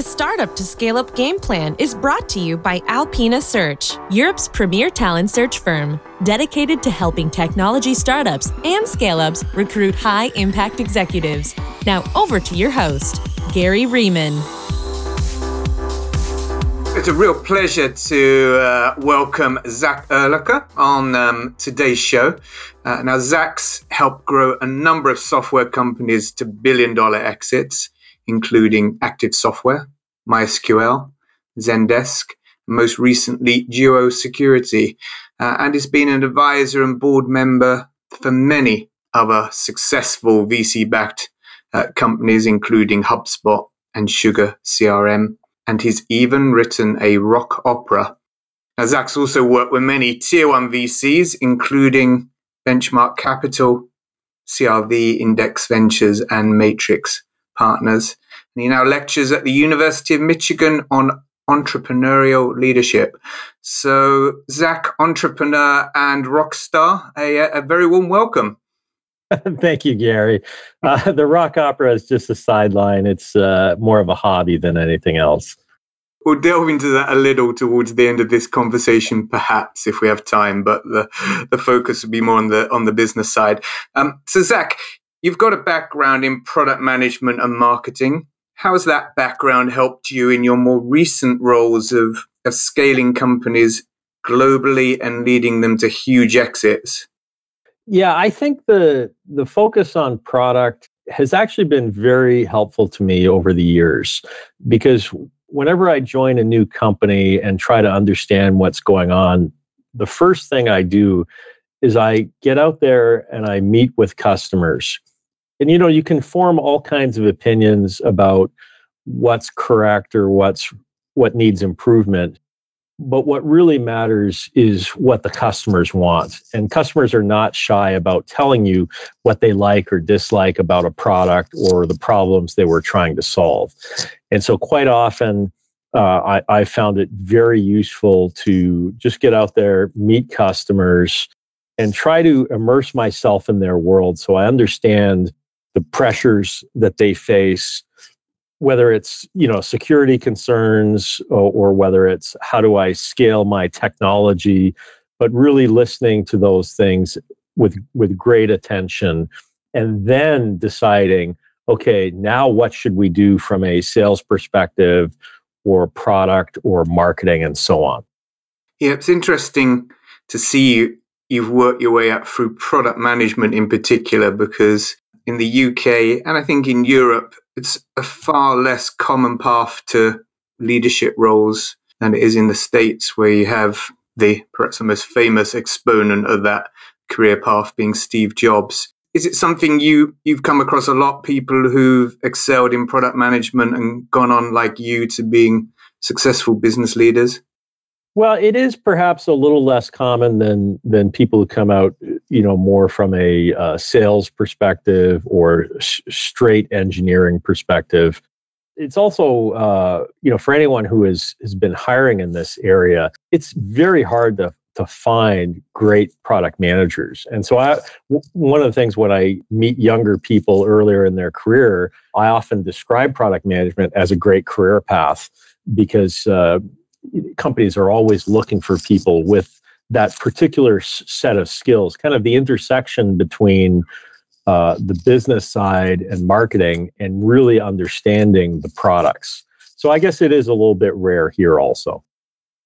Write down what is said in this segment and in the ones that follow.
The Startup to Scale Up game plan is brought to you by Alpina Search, Europe's premier talent search firm, dedicated to helping technology startups and scale ups recruit high impact executives. Now, over to your host, Gary Riemann. It's a real pleasure to uh, welcome Zack Urlocker on um, today's show. Uh, now, Zack's helped grow a number of software companies to billion dollar exits including Active Software, MySQL, Zendesk, and most recently Duo Security, uh, and has been an advisor and board member for many other successful VC backed uh, companies, including HubSpot and Sugar CRM. And he's even written a rock opera. Now, Zack's also worked with many tier one VCs, including Benchmark Capital, CRV Index Ventures, and Matrix partners. And he now lectures at the University of Michigan on entrepreneurial leadership. So, Zack, entrepreneur and rock star, a, a very warm welcome. Thank you, Gary. Uh, the rock opera is just a sideline. It's uh, more of a hobby than anything else. We'll delve into that a little towards the end of this conversation, perhaps if we have time. But the the focus would be more on the on the business side. Um, so, Zack, You've got a background in product management and marketing. How has that background helped you in your more recent roles of, of scaling companies globally and leading them to huge exits? Yeah, I think the the focus on product has actually been very helpful to me over the years because whenever I join a new company and try to understand what's going on, the first thing I do is I get out there and I meet with customers and you know you can form all kinds of opinions about what's correct or what's what needs improvement. But what really matters is what the customers want. And customers are not shy about telling you what they like or dislike about a product or the problems they were trying to solve. And so quite often uh, I, I found it very useful to just get out there meet customers and try to immerse myself in their world so i understand the pressures that they face whether it's you know security concerns or, or, whether it's how do i scale my technology? but really listening to those things with with great attention and then deciding okay now what should we do from a sales perspective or product or marketing and so on? Yeah it's interesting to see you you've worked your way up through product management in particular because in the UK and I think in Europe, it's a far less common path to leadership roles than it is in the States, where you have the perhaps the most famous exponent of that career path being Steve Jobs. Is it something you you've come across a lot? People who've excelled in product management and gone on like you to being successful business leaders. Well, it is perhaps a little less common than than people who come out, you know, more from a uh, sales perspective or sh- straight engineering perspective. It's also, uh, you know, for anyone who has has been hiring in this area, it's very hard to to find great product managers. And so, I, w- one of the things when I meet younger people earlier in their career, I often describe product management as a great career path because uh, companies are always looking for people with that particular set of skills, kind of the intersection between uh, the business side and marketing and really understanding the products. So I guess it is a little bit rare here also.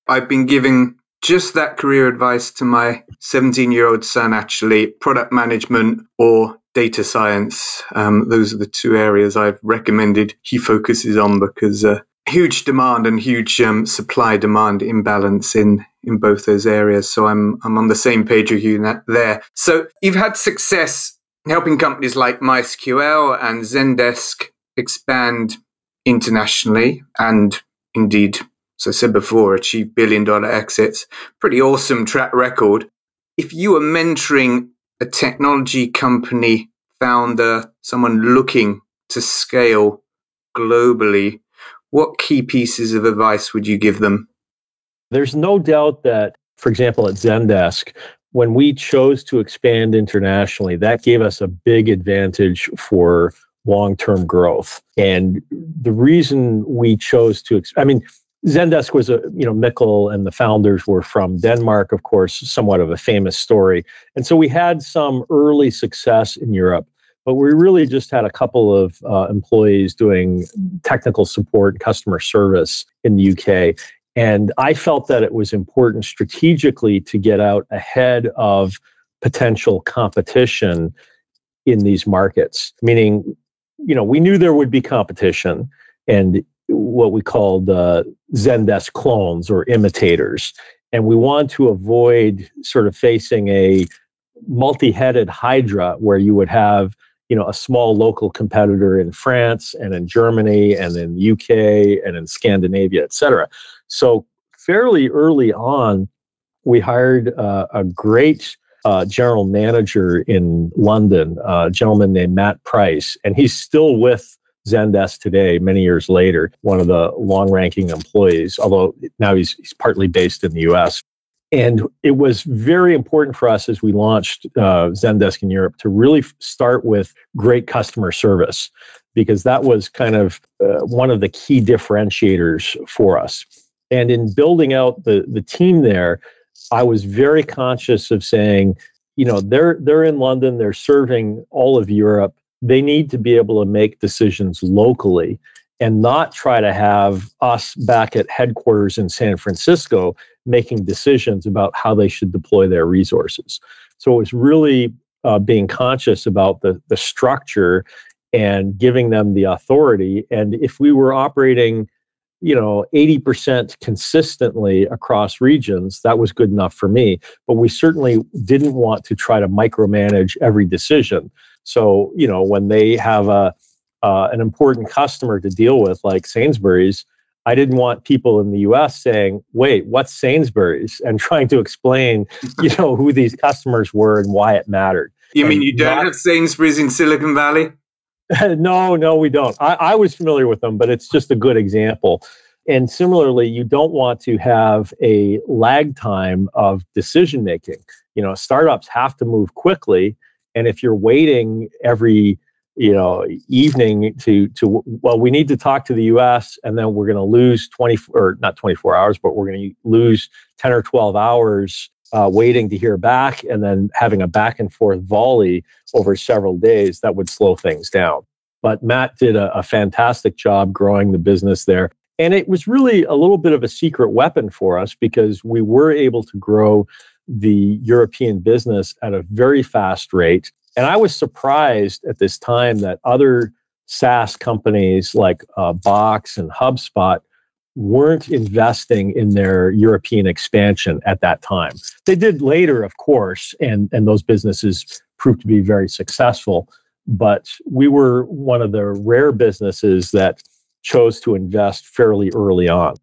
I've been giving just that career advice to my 17 year old son, actually product management or data science. Um, those are the two areas I've recommended he focuses on because uh, huge demand and huge um, supply demand imbalance in in both those areas. So I'm I'm on the same page with you there. So you've had success helping companies like MySQL and Zendesk expand internationally and indeed, as I said before, achieve billion dollar exits. Pretty awesome track record. If you were mentoring a technology company founder, someone looking to scale globally, what key pieces of advice would you give them? There's no doubt that, for example, at Zendesk, when we chose to expand internationally, that gave us a big advantage for long term growth. And the reason we chose to, I mean, Zendesk was a, you know, Mikkel and the founders were from Denmark, of course, somewhat of a famous story. And so we had some early success in Europe, but we really just had a couple of uh, employees doing technical support and customer service in the UK. And I felt that it was important strategically to get out ahead of potential competition in these markets, meaning, you know, we knew there would be competition. And what we called uh, Zendesk clones or imitators. And we want to avoid sort of facing a multi-headed hydra where you would have you know a small local competitor in France and in Germany and in UK and in Scandinavia, et cetera. So fairly early on, we hired uh, a great uh, general manager in London, a gentleman named Matt Price, and he's still with Zendesk today, many years later, one of the long ranking employees, although now he's, he's partly based in the US. And it was very important for us as we launched uh, Zendesk in Europe to really f- start with great customer service, because that was kind of uh, one of the key differentiators for us. And in building out the, the team there, I was very conscious of saying, you know, they're they're in London, they're serving all of Europe they need to be able to make decisions locally and not try to have us back at headquarters in San Francisco making decisions about how they should deploy their resources. So it was really uh, being conscious about the, the structure and giving them the authority. And if we were operating, you know, 80% consistently across regions, that was good enough for me. But we certainly didn't want to try to micromanage every decision. So, you know, when they have a uh, an important customer to deal with, like Sainsbury's, I didn't want people in the U.S. saying, "Wait, what's Sainsbury's?" and trying to explain, you know, who these customers were and why it mattered. You mean you don't not, have Sainsbury's in Silicon Valley? no, no, we don't. I, I was familiar with them, but it's just a good example. And similarly, you don't want to have a lag time of decision making. You know, startups have to move quickly and if you're waiting every you know evening to to well we need to talk to the US and then we're going to lose 20 or not 24 hours but we're going to lose 10 or 12 hours uh, waiting to hear back and then having a back and forth volley over several days that would slow things down but Matt did a, a fantastic job growing the business there and it was really a little bit of a secret weapon for us because we were able to grow the European business at a very fast rate. And I was surprised at this time that other SaaS companies like uh, Box and HubSpot weren't investing in their European expansion at that time. They did later, of course, and, and those businesses proved to be very successful. But we were one of the rare businesses that chose to invest fairly early on.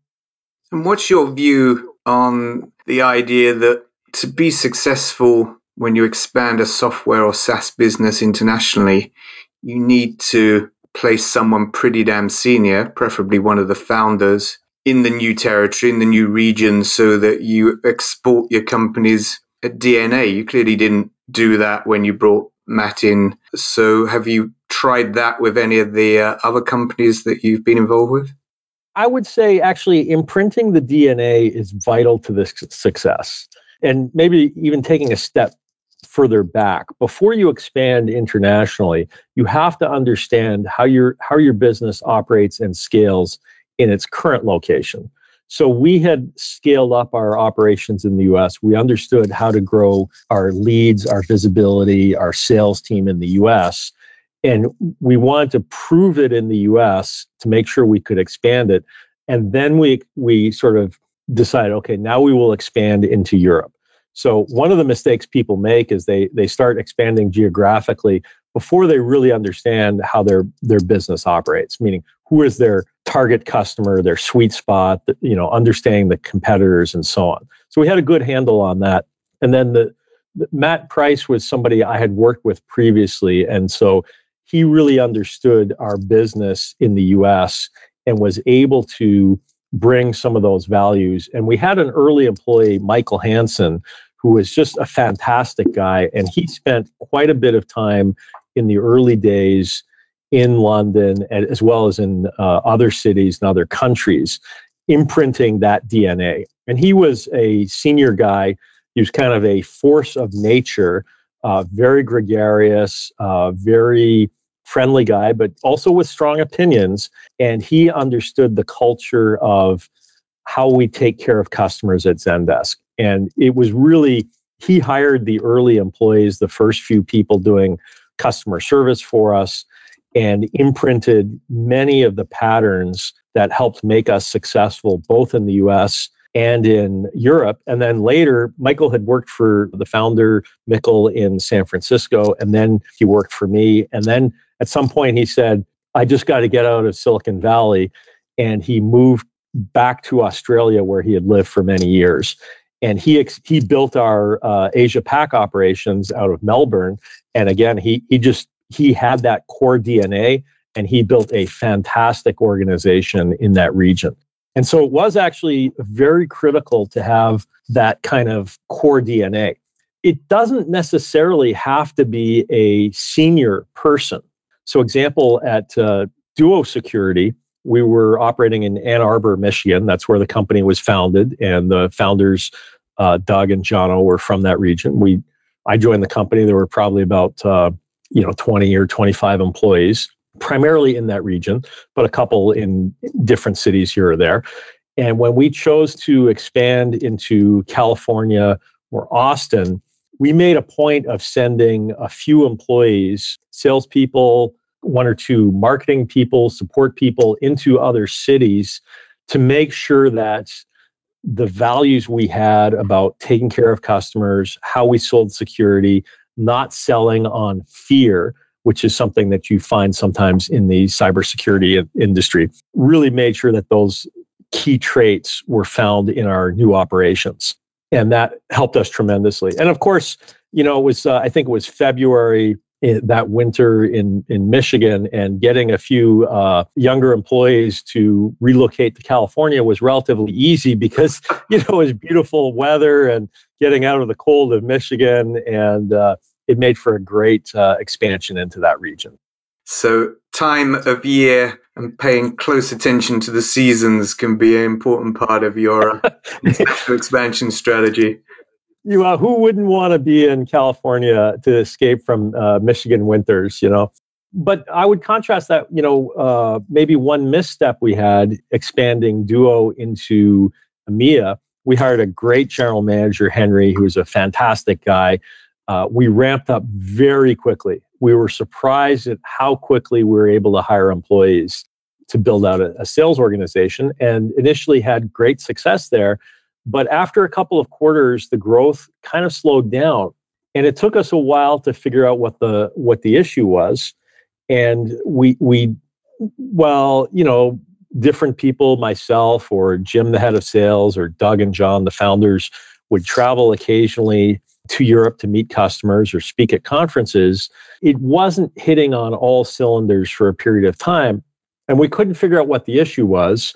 And what's your view on the idea that to be successful when you expand a software or SaaS business internationally, you need to place someone pretty damn senior, preferably one of the founders, in the new territory, in the new region, so that you export your company's DNA. You clearly didn't do that when you brought Matt in. So, have you tried that with any of the uh, other companies that you've been involved with? I would say actually imprinting the DNA is vital to this success and maybe even taking a step further back before you expand internationally you have to understand how your how your business operates and scales in its current location so we had scaled up our operations in the US. We understood how to grow our leads, our visibility, our sales team in the US. And we wanted to prove it in the US to make sure we could expand it. And then we we sort of decided, okay, now we will expand into Europe. So one of the mistakes people make is they they start expanding geographically before they really understand how their their business operates, meaning who is their target customer, their sweet spot, you know, understanding the competitors and so on. So we had a good handle on that. And then the, Matt Price was somebody I had worked with previously and so he really understood our business in the US and was able to bring some of those values. And we had an early employee, Michael Hansen, who was just a fantastic guy. And he spent quite a bit of time in the early days in London as well as in uh, other cities and other countries, imprinting that DNA. And he was a senior guy. He was kind of a force of nature, uh, very gregarious, uh, very friendly guy, but also with strong opinions. And he understood the culture of how we take care of customers at Zendesk. And it was really, he hired the early employees, the first few people doing customer service for us, and imprinted many of the patterns that helped make us successful both in the US and in Europe. And then later, Michael had worked for the founder, Mikkel, in San Francisco. And then he worked for me. And then at some point, he said, I just got to get out of Silicon Valley. And he moved back to Australia, where he had lived for many years. And he ex- he built our uh, Asia Pac operations out of Melbourne. And again, he he just he had that core DNA, and he built a fantastic organization in that region. And so it was actually very critical to have that kind of core DNA. It doesn't necessarily have to be a senior person. So, example at uh, Duo Security, we were operating in Ann Arbor, Michigan. That's where the company was founded, and the founders, uh, Dug and Jono, were from that region. We, I joined the company. There were probably about uh, you know 20 or 25 employees primarily in that region, but a couple in different cities here or there. And when we chose to expand into California or Austin, we made a point of sending a few employees, salespeople, one or two marketing people, support people into other cities to make sure that the values we had about taking care of customers, how we sold security, not selling on fear, which is something that you find sometimes in the cybersecurity industry, really made sure that those key traits were found in our new operations. And that helped us tremendously. And of course, you know, it was, uh, I think it was February that winter in, in Michigan and getting a few uh, younger employees to relocate to California was relatively easy because, you know, it was beautiful weather and getting out of the cold of Michigan and, uh, it made for a great uh, expansion into that region. So, time of year and paying close attention to the seasons can be an important part of your expansion strategy. You uh, who wouldn't want to be in California to escape from uh, Michigan winters? You know, but I would contrast that. You know, uh, maybe one misstep we had expanding Duo into EMEA. We hired a great general manager, Henry, who was a fantastic guy uh, we ramped up very quickly. We were surprised at how quickly we were able to hire employees to build out a, a sales organization and initially had great success there. But after a couple of quarters, the growth kind of slowed down. And it took us a while to figure out what the what the issue was. And we we well, you know, different people, myself or Jim, the head of sales, or Dug and Jon, the founders, would travel occasionally to Europe to meet customers or speak at conferences, it wasn't hitting on all cylinders for a period of time. And we couldn't figure out what the issue was.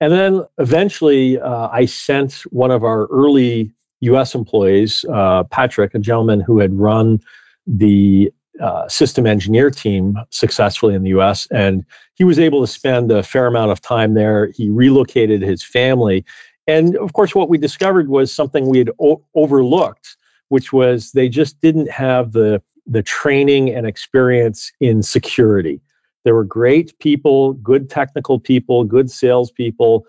And then eventually, uh, I sent one of our early US employees, uh, Patrick, a gentleman who had run the uh, system engineer team successfully in the US. And he was able to spend a fair amount of time there. He relocated his family. And of course, what we discovered was something we had o- overlooked which was they just didn't have the the training and experience in security. There were great people, good technical people, good salespeople,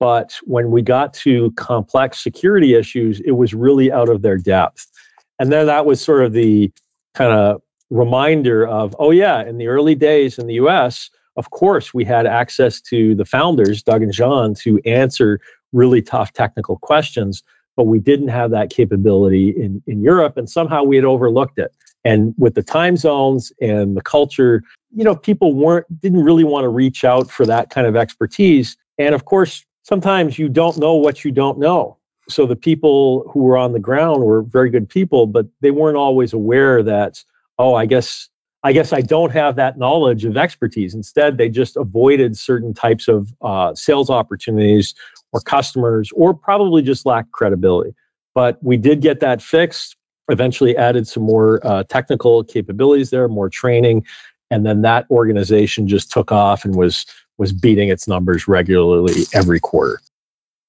but when we got to complex security issues, it was really out of their depth. And then that was sort of the kind of reminder of, oh, yeah, in the early days in the US, of course, we had access to the founders, Dug and Jon, to answer really tough technical questions but we didn't have that capability in, in Europe, and somehow we had overlooked it. And with the time zones and the culture, you know, people weren't didn't really want to reach out for that kind of expertise. And of course, sometimes you don't know what you don't know. So the people who were on the ground were very good people, but they weren't always aware that, oh, I guess I guess I don't have that knowledge of expertise. Instead, they just avoided certain types of uh, sales opportunities or customers, or probably just lacked credibility. But we did get that fixed. Eventually, added some more uh, technical capabilities there, more training, and then that organization just took off and was was beating its numbers regularly every quarter.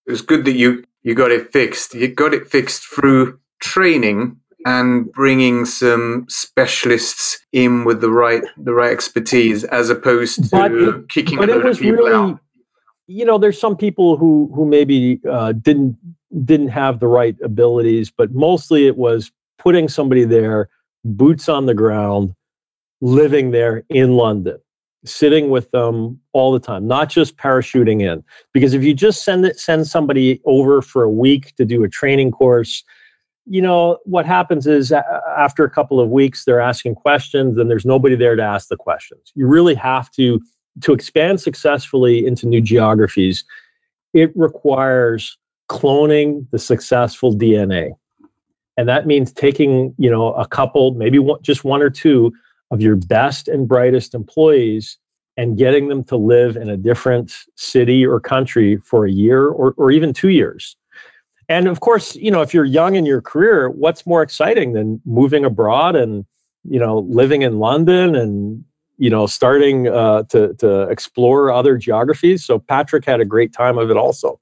It was good that you you got it fixed. You got it fixed through training and bringing some specialists in with the right the right expertise as opposed to but, kicking but a load of people really, out. You know, there's some people who who maybe uh, didn't didn't have the right abilities, but mostly it was putting somebody there, boots on the ground, living there in London, sitting with them all the time, not just parachuting in. Because if you just send it, send somebody over for a week to do a training course, you know what happens is after a couple of weeks they're asking questions and there's nobody there to ask the questions. You really have to to expand successfully into new geographies. It requires cloning the successful DNA. And that means taking, you know, a couple, maybe one, just one or two of your best and brightest employees and getting them to live in a different city or country for a year or, or even two years. And of course, you know, if you're young in your career, what's more exciting than moving abroad and, you know, living in London and, you know, starting uh, to, to explore other geographies? So Patrick had a great time of it also.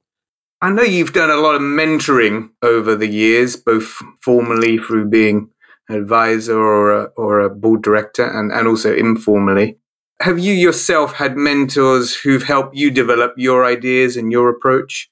I know you've done a lot of mentoring over the years, both formally through being an advisor or a, or a board director and, and also informally. Have you yourself had mentors who've helped you develop your ideas and your approach?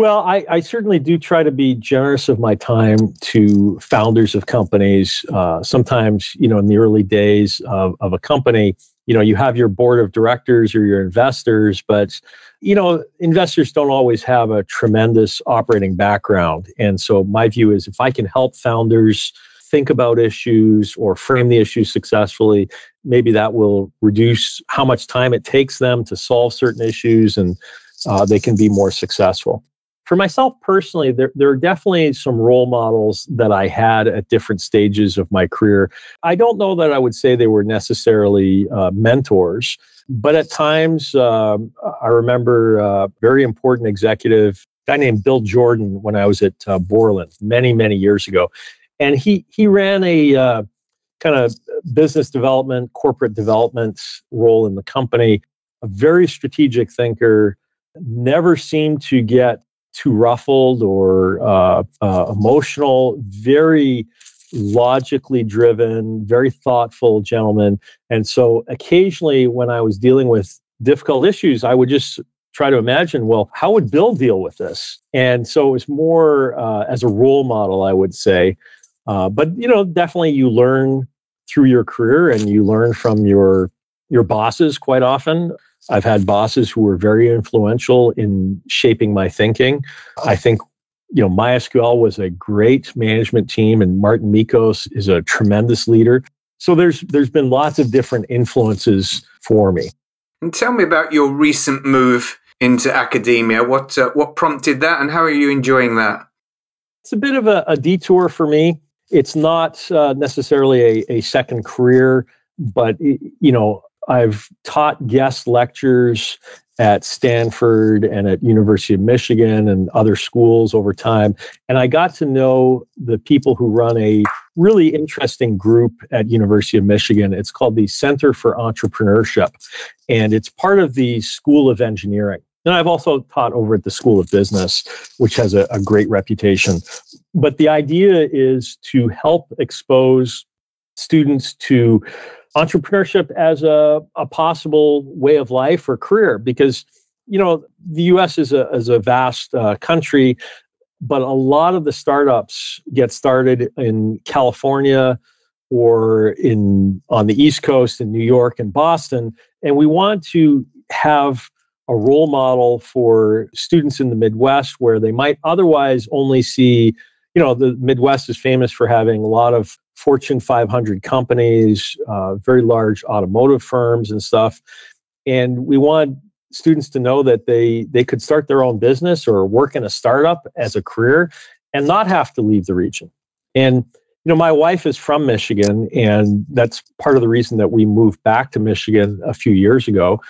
Well, I, I certainly do try to be generous of my time to founders of companies. Uh, sometimes, you know, in the early days of, of a company, you know, you have your board of directors or your investors, but you know, investors don't always have a tremendous operating background. And so my view is if I can help founders think about issues or frame the issues successfully, maybe that will reduce how much time it takes them to solve certain issues and uh, they can be more successful. For myself personally, there, there are definitely some role models that I had at different stages of my career. I don't know that I would say they were necessarily uh, mentors, but at times uh, I remember a very important executive, guy named Bill Jordan, when I was at uh, Borland many, many years ago and he he ran a uh, kind of business development, corporate development role in the company. A very strategic thinker, never seemed to get too ruffled or uh, uh, emotional. Very logically driven, very thoughtful gentleman. And so occasionally, when I was dealing with difficult issues, I would just try to imagine, well, how would Bill deal with this? And so it was more uh, as a role model, I would say, uh, but you know, definitely you learn through your career and you learn from your your bosses quite often. I've had bosses who were very influential in shaping my thinking. I think you know MySQL was a great management team, and Mårten Mickos is a tremendous leader. So there's there's been lots of different influences for me. And tell me about your recent move into academia. What uh, what prompted that, and how are you enjoying that? It's a bit of a, a detour for me it's not uh, necessarily a, a second career, but you know, I've taught guest lectures at Stanford and at University of Michigan and other schools over time, and I got to know the people who run a really interesting group at University of Michigan. It's called the Center for Entrepreneurship, and it's part of the School of Engineering. And I've also taught over at the School of Business, which has a, a great reputation. But the idea is to help expose students to entrepreneurship as a, a possible way of life or career because you know the us is a, is a vast uh, country but a lot of the startups get started in california or in on the east coast in new york and boston and we want to have a role model for students in the Midwest where they might otherwise only see, you know, the Midwest is famous for having a lot of Fortune 500 companies, uh, very large automotive firms and stuff. And we want students to know that they they could start their own business or work in a startup as a career and not have to leave the region. And you know, my wife is from Michigan, and that's part of the reason that we moved back to Michigan a few years ago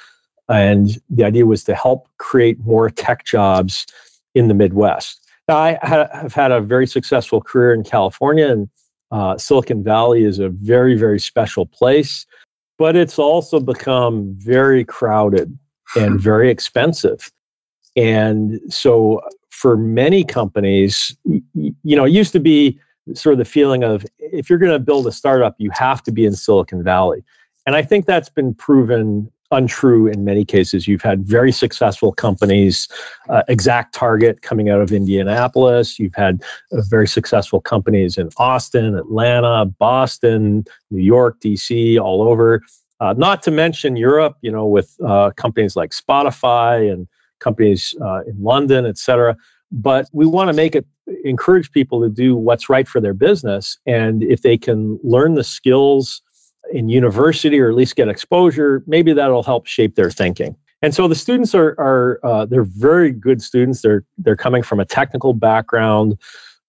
and the idea was to help create more tech jobs in the Midwest. Now, I have had a very successful career in California, and uh, Silicon Valley is a very, very special place. but it's also become very crowded and very expensive. And so for many companies, you know, it used to be sort of the feeling of if you're going to build a startup, you have to be in Silicon Valley. And I think that's been proven untrue in many cases. You've had very successful companies, uh, ExactTarget coming out of Indianapolis. You've had uh, very successful companies in Austin, Atlanta, Boston, New York, DC, all over. Uh, not to mention Europe, you know, with uh, companies like Spotify and companies uh, in London, et cetera. But we want to make it encourage people to do what's right for their business. And if they can learn the skills in university or at least get exposure, maybe that'll help shape their thinking. And so the students are are uh, they're very good students. They're they're coming from a technical background.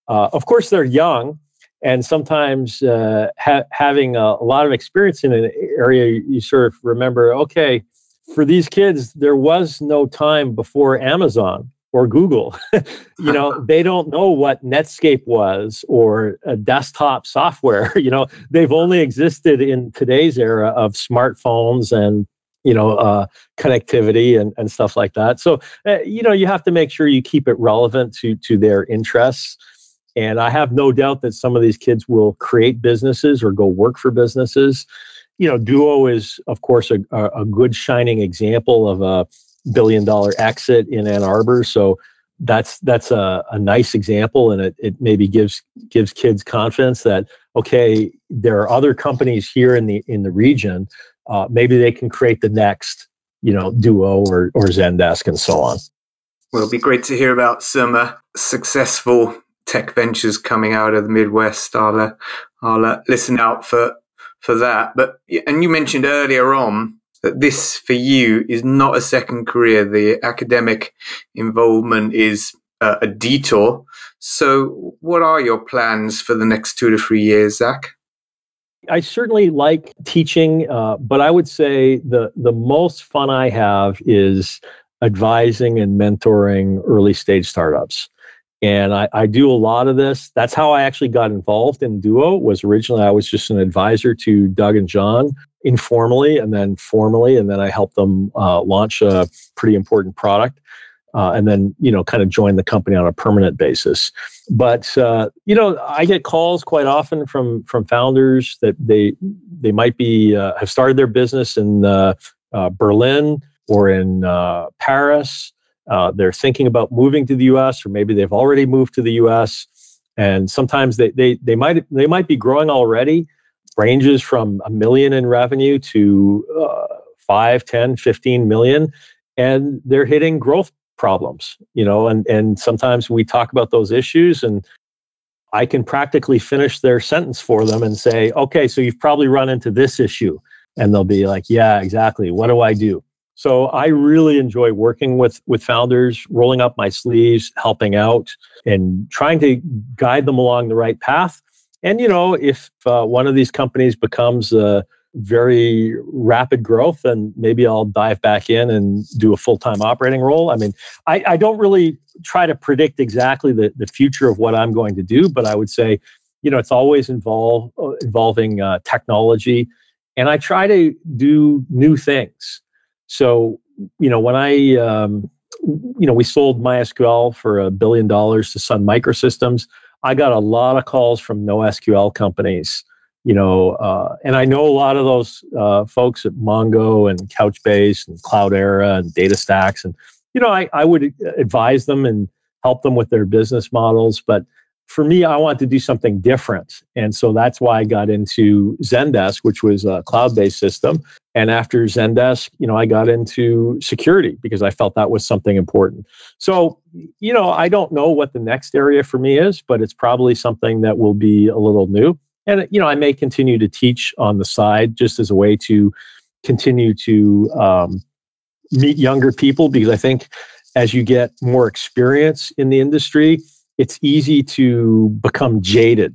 Uh, of course, they're young, and sometimes uh, ha- having a, a, lot of experience in an area, you sort of remember, okay, for these kids, there was no time before Amazon or Google. you know, they don't know what Netscape was or a desktop software. you know, they've only existed in today's era of smartphones and you know uh, connectivity and, and stuff like that so uh, you know you have to make sure you keep it relevant to to their interests and i have no doubt that some of these kids will create businesses or go work for businesses you know duo is of course a, a good shining example of a billion dollar exit in Ann Arbor. So that's that's a, a nice example and it, it maybe gives gives kids confidence that okay there are other companies here in the in the region. Uh, maybe they can create the next you know duo or, or zendesk and so on. Well it'll be great to hear about some uh, successful tech ventures coming out of the midwest. I'll uh, i'll uh, listen out for for that. But and you mentioned earlier on that this for you is not a second career. The academic involvement is uh, a detour. So, what are your plans for the next two to three years, Zack? I certainly like teaching, uh, but I would say the the most fun I have is advising and mentoring early stage startups. And I, I, do a lot of this. That's how I actually got involved in Duo. Was originally I was just an advisor to Dug and Jon, informally and then formally, and then I helped them uh, launch a pretty important product. Uh, and then you know kind of join the company on a permanent basis but uh, you know i get calls quite often from from founders that they they might be uh, have started their business in uh, uh, berlin or in paris they're thinking about moving to the us or maybe they've already moved to the us and sometimes they they, they might they might be growing already ranges from a million in revenue to uh, 5 10 15 million. And they're hitting growth problems you know and and sometimes we talk about those issues and i can practically finish their sentence for them and say okay so you've probably run into this issue. And they'll be like yeah exactly. What do i do so i really enjoy working with with founders rolling up my sleeves helping out and trying to guide them along the right path and you know, if uh, one of these companies becomes a very rapid growth, then maybe I'll dive back in and do a full time operating role. I mean, I, I don't really try to predict exactly the, the future of what I'm going to do, but I would say, you know, it's always involve, uh, involving uh, technology. And I try to do new things. So, you know, when I, um, you know, we sold MySQL for a billion dollars to Sun Microsystems. I got a lot of calls from NoSQL companies, you know, uh, and I know a lot of those uh, folks at Mongo and Couchbase and Cloudera and DataStax, and you know, I, I would advise them and help them with their business models, but for me, I wanted to do something different. And so that's why I got into Zendesk, which was a cloud based system. And after Zendesk, you know, I got into security because I felt that was something important. So, you know, I don't know what the next area for me is, but it's probably something that will be a little new. And, you know, I may continue to teach on the side just as a way to continue to um, meet younger people because I think as you get more experience in the industry, it's easy to become jaded.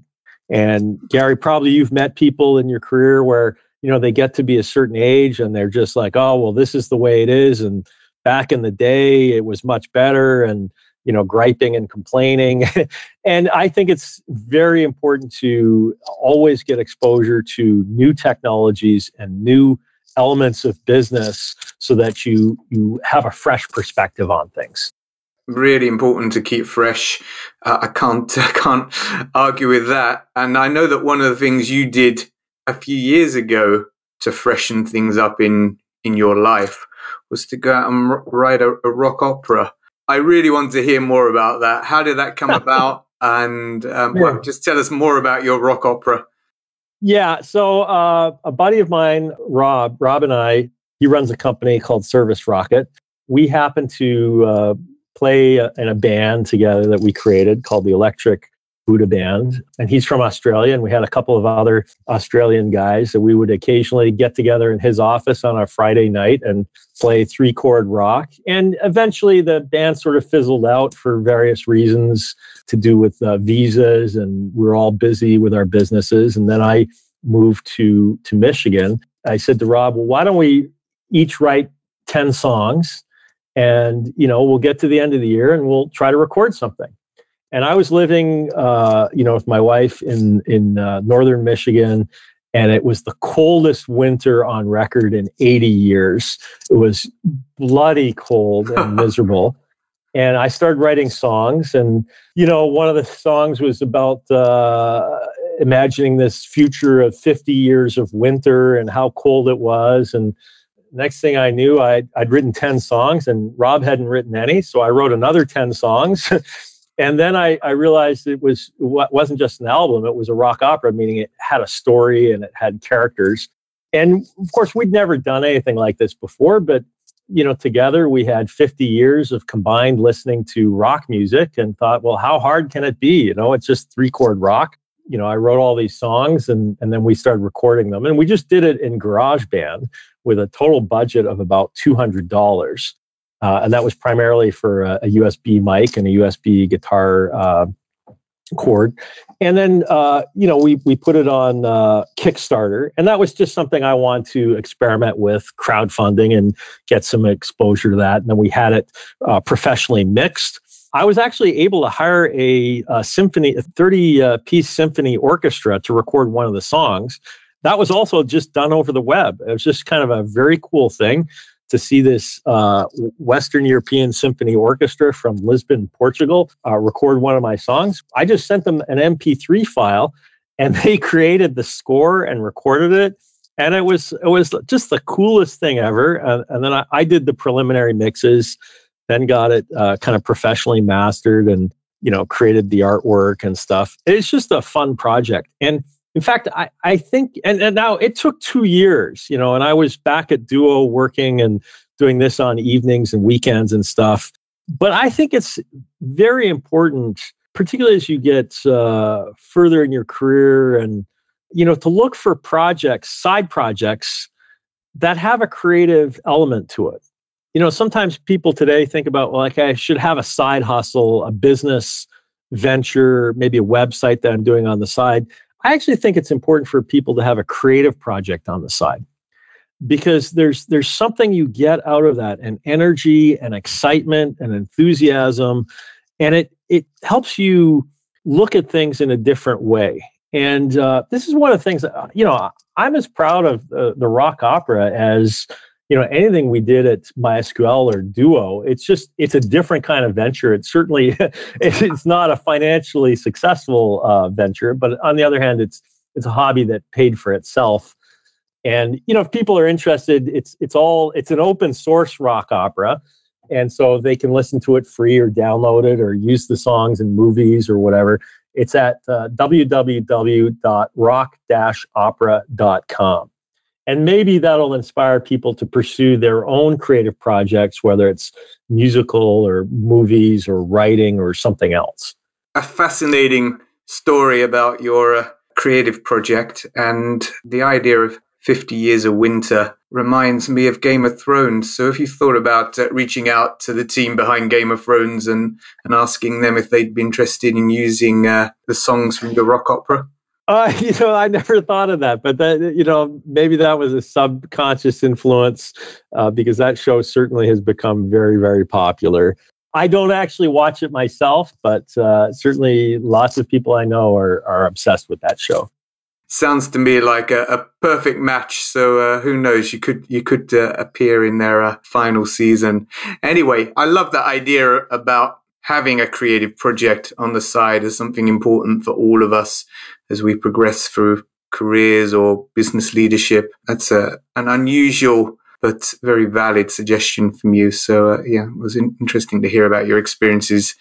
And Gary, probably you've met people in your career where you know they get to be a certain age and they're just like, oh well, this is the way it is, and back in the day it was much better, and you know, griping and complaining. and I think it's very important to always get exposure to new technologies and new elements of business so that you you have a fresh perspective on things really important to keep fresh. Uh, I can't I can't argue with that. And I know that one of the things you did a few years ago to freshen things up in in your life was to go out and write a, a rock opera. I really want to hear more about that. How did that come about? And um, yeah. well, just tell us more about your rock opera. Yeah, so uh, a buddy of mine, Rob, Rob and I, he runs a company called Service Rocket. We happen to uh, play in a band together that we created called the Electric Buddha Band. And he's from Australia, and we had a couple of other Australian guys that we would occasionally get together in his office on a Friday night and play three chord rock. And eventually the band sort of fizzled out for various reasons to do with uh, visas, and we we're all busy with our businesses. And then I moved to, to Michigan. I said to Rob, well, why don't we each write 10 songs and you know we'll get to the end of the year and we'll try to record something. And i was living uh, you know with my wife in in uh, northern michigan and it was the coldest winter on record in 80 years. It was bloody cold and miserable. And i started writing songs and you know one of the songs was about uh, imagining this future of 50 years of winter and how cold it was and next thing I knew, I'd, I'd written 10 songs and Rob hadn't written any. So I wrote another 10 songs. and then I, I realized it was it wasn't just an album, it was a rock opera, meaning it had a story and it had characters. And of course, we'd never done anything like this before, but you know, together we had 50 years of combined listening to rock music and thought, well, how hard can it be? You know, it's just three chord rock. You know, I wrote all these songs and, and then we started recording them. And we just did it in GarageBand, with a total budget of about $200. Uh, and that was primarily for a, a, USB mic and a USB guitar uh, cord. And then, uh, you know, we, we put it on uh, Kickstarter. And that was just something I wanted to experiment with crowdfunding and get some exposure to that. And then we had it uh, professionally mixed. I was actually able to hire a, a symphony, a 30 uh, piece symphony orchestra to record one of the songs that was also just done over the web. It was just kind of a very cool thing to see this uh, Western European Symphony Orchestra from Lisbon, Portugal, uh, record one of my songs. I just sent them an MP3 file, and they created the score and recorded it. And it was it was just the coolest thing ever. Uh, and then I, I, did the preliminary mixes, then got it uh, kind of professionally mastered, and you know created the artwork and stuff. It's just a fun project. And in fact, I, I think, and, and now it took two years, you know, and I was back at Duo working and doing this on evenings and weekends and stuff. But I think it's very important, particularly as you get uh, further in your career and, you know, to look for projects, side projects that have a creative element to it. You know, sometimes people today think about, well, like I should have a side hustle, a business venture, maybe a website that I'm doing on the side. I actually think it's important for people to have a creative project on the side because there's there's something you get out of that an energy and excitement and enthusiasm and it it helps you look at things in a different way and uh, this is one of the things that, you know i'm as proud of the, the rock opera as you know anything we did at mysql or duo it's just it's a different kind of venture. It's certainly it's not a financially successful uh, venture but on the other hand it's it's a hobby that paid for itself. And you know if people are interested it's it's all it's an open source rock opera. And so they can listen to it free or download it or use the songs in movies or whatever. It's at uh, www.rock-opera.com and maybe that'll inspire people to pursue their own creative projects, whether it's musical or movies or writing or something else. A fascinating story about your uh, creative project and the idea of 50 Years of Winter reminds me of Game of Thrones. So, if you thought about uh, reaching out to the team behind Game of Thrones and, and asking them if they'd be interested in using uh, the songs from the rock opera? Uh, you know, I never thought of that, but that you know, maybe that was a subconscious influence uh, because that show certainly has become very, very popular. I don't actually watch it myself, but uh, certainly lots of people I know are, are obsessed with that show. Sounds to me like a, a perfect match. So uh, who knows? You could you could uh, appear in their uh, final season. Anyway, I love that idea about having a creative project on the side is something important for all of us as we progress through careers or business leadership. That's a, an unusual but very valid suggestion from you. So, uh, yeah, it was in- interesting to hear about your experiences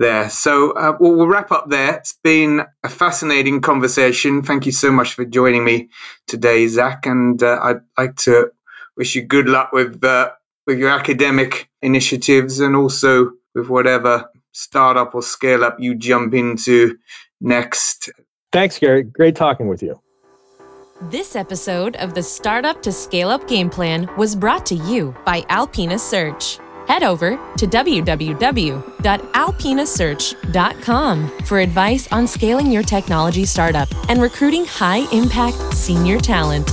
there. So, uh, we'll, we'll wrap up there. It's been a fascinating conversation. Thank you so much for joining me today, Zack. And uh, I'd like to wish you good luck with uh, with your academic initiatives and also with whatever startup or scale up you jump into next. Thanks, Gary. Great talking with you. This episode of the Startup to Scale Up Game Plan was brought to you by Alpina Search. Head over to www.alpinasearch.com for advice on scaling your technology startup and recruiting high impact senior talent.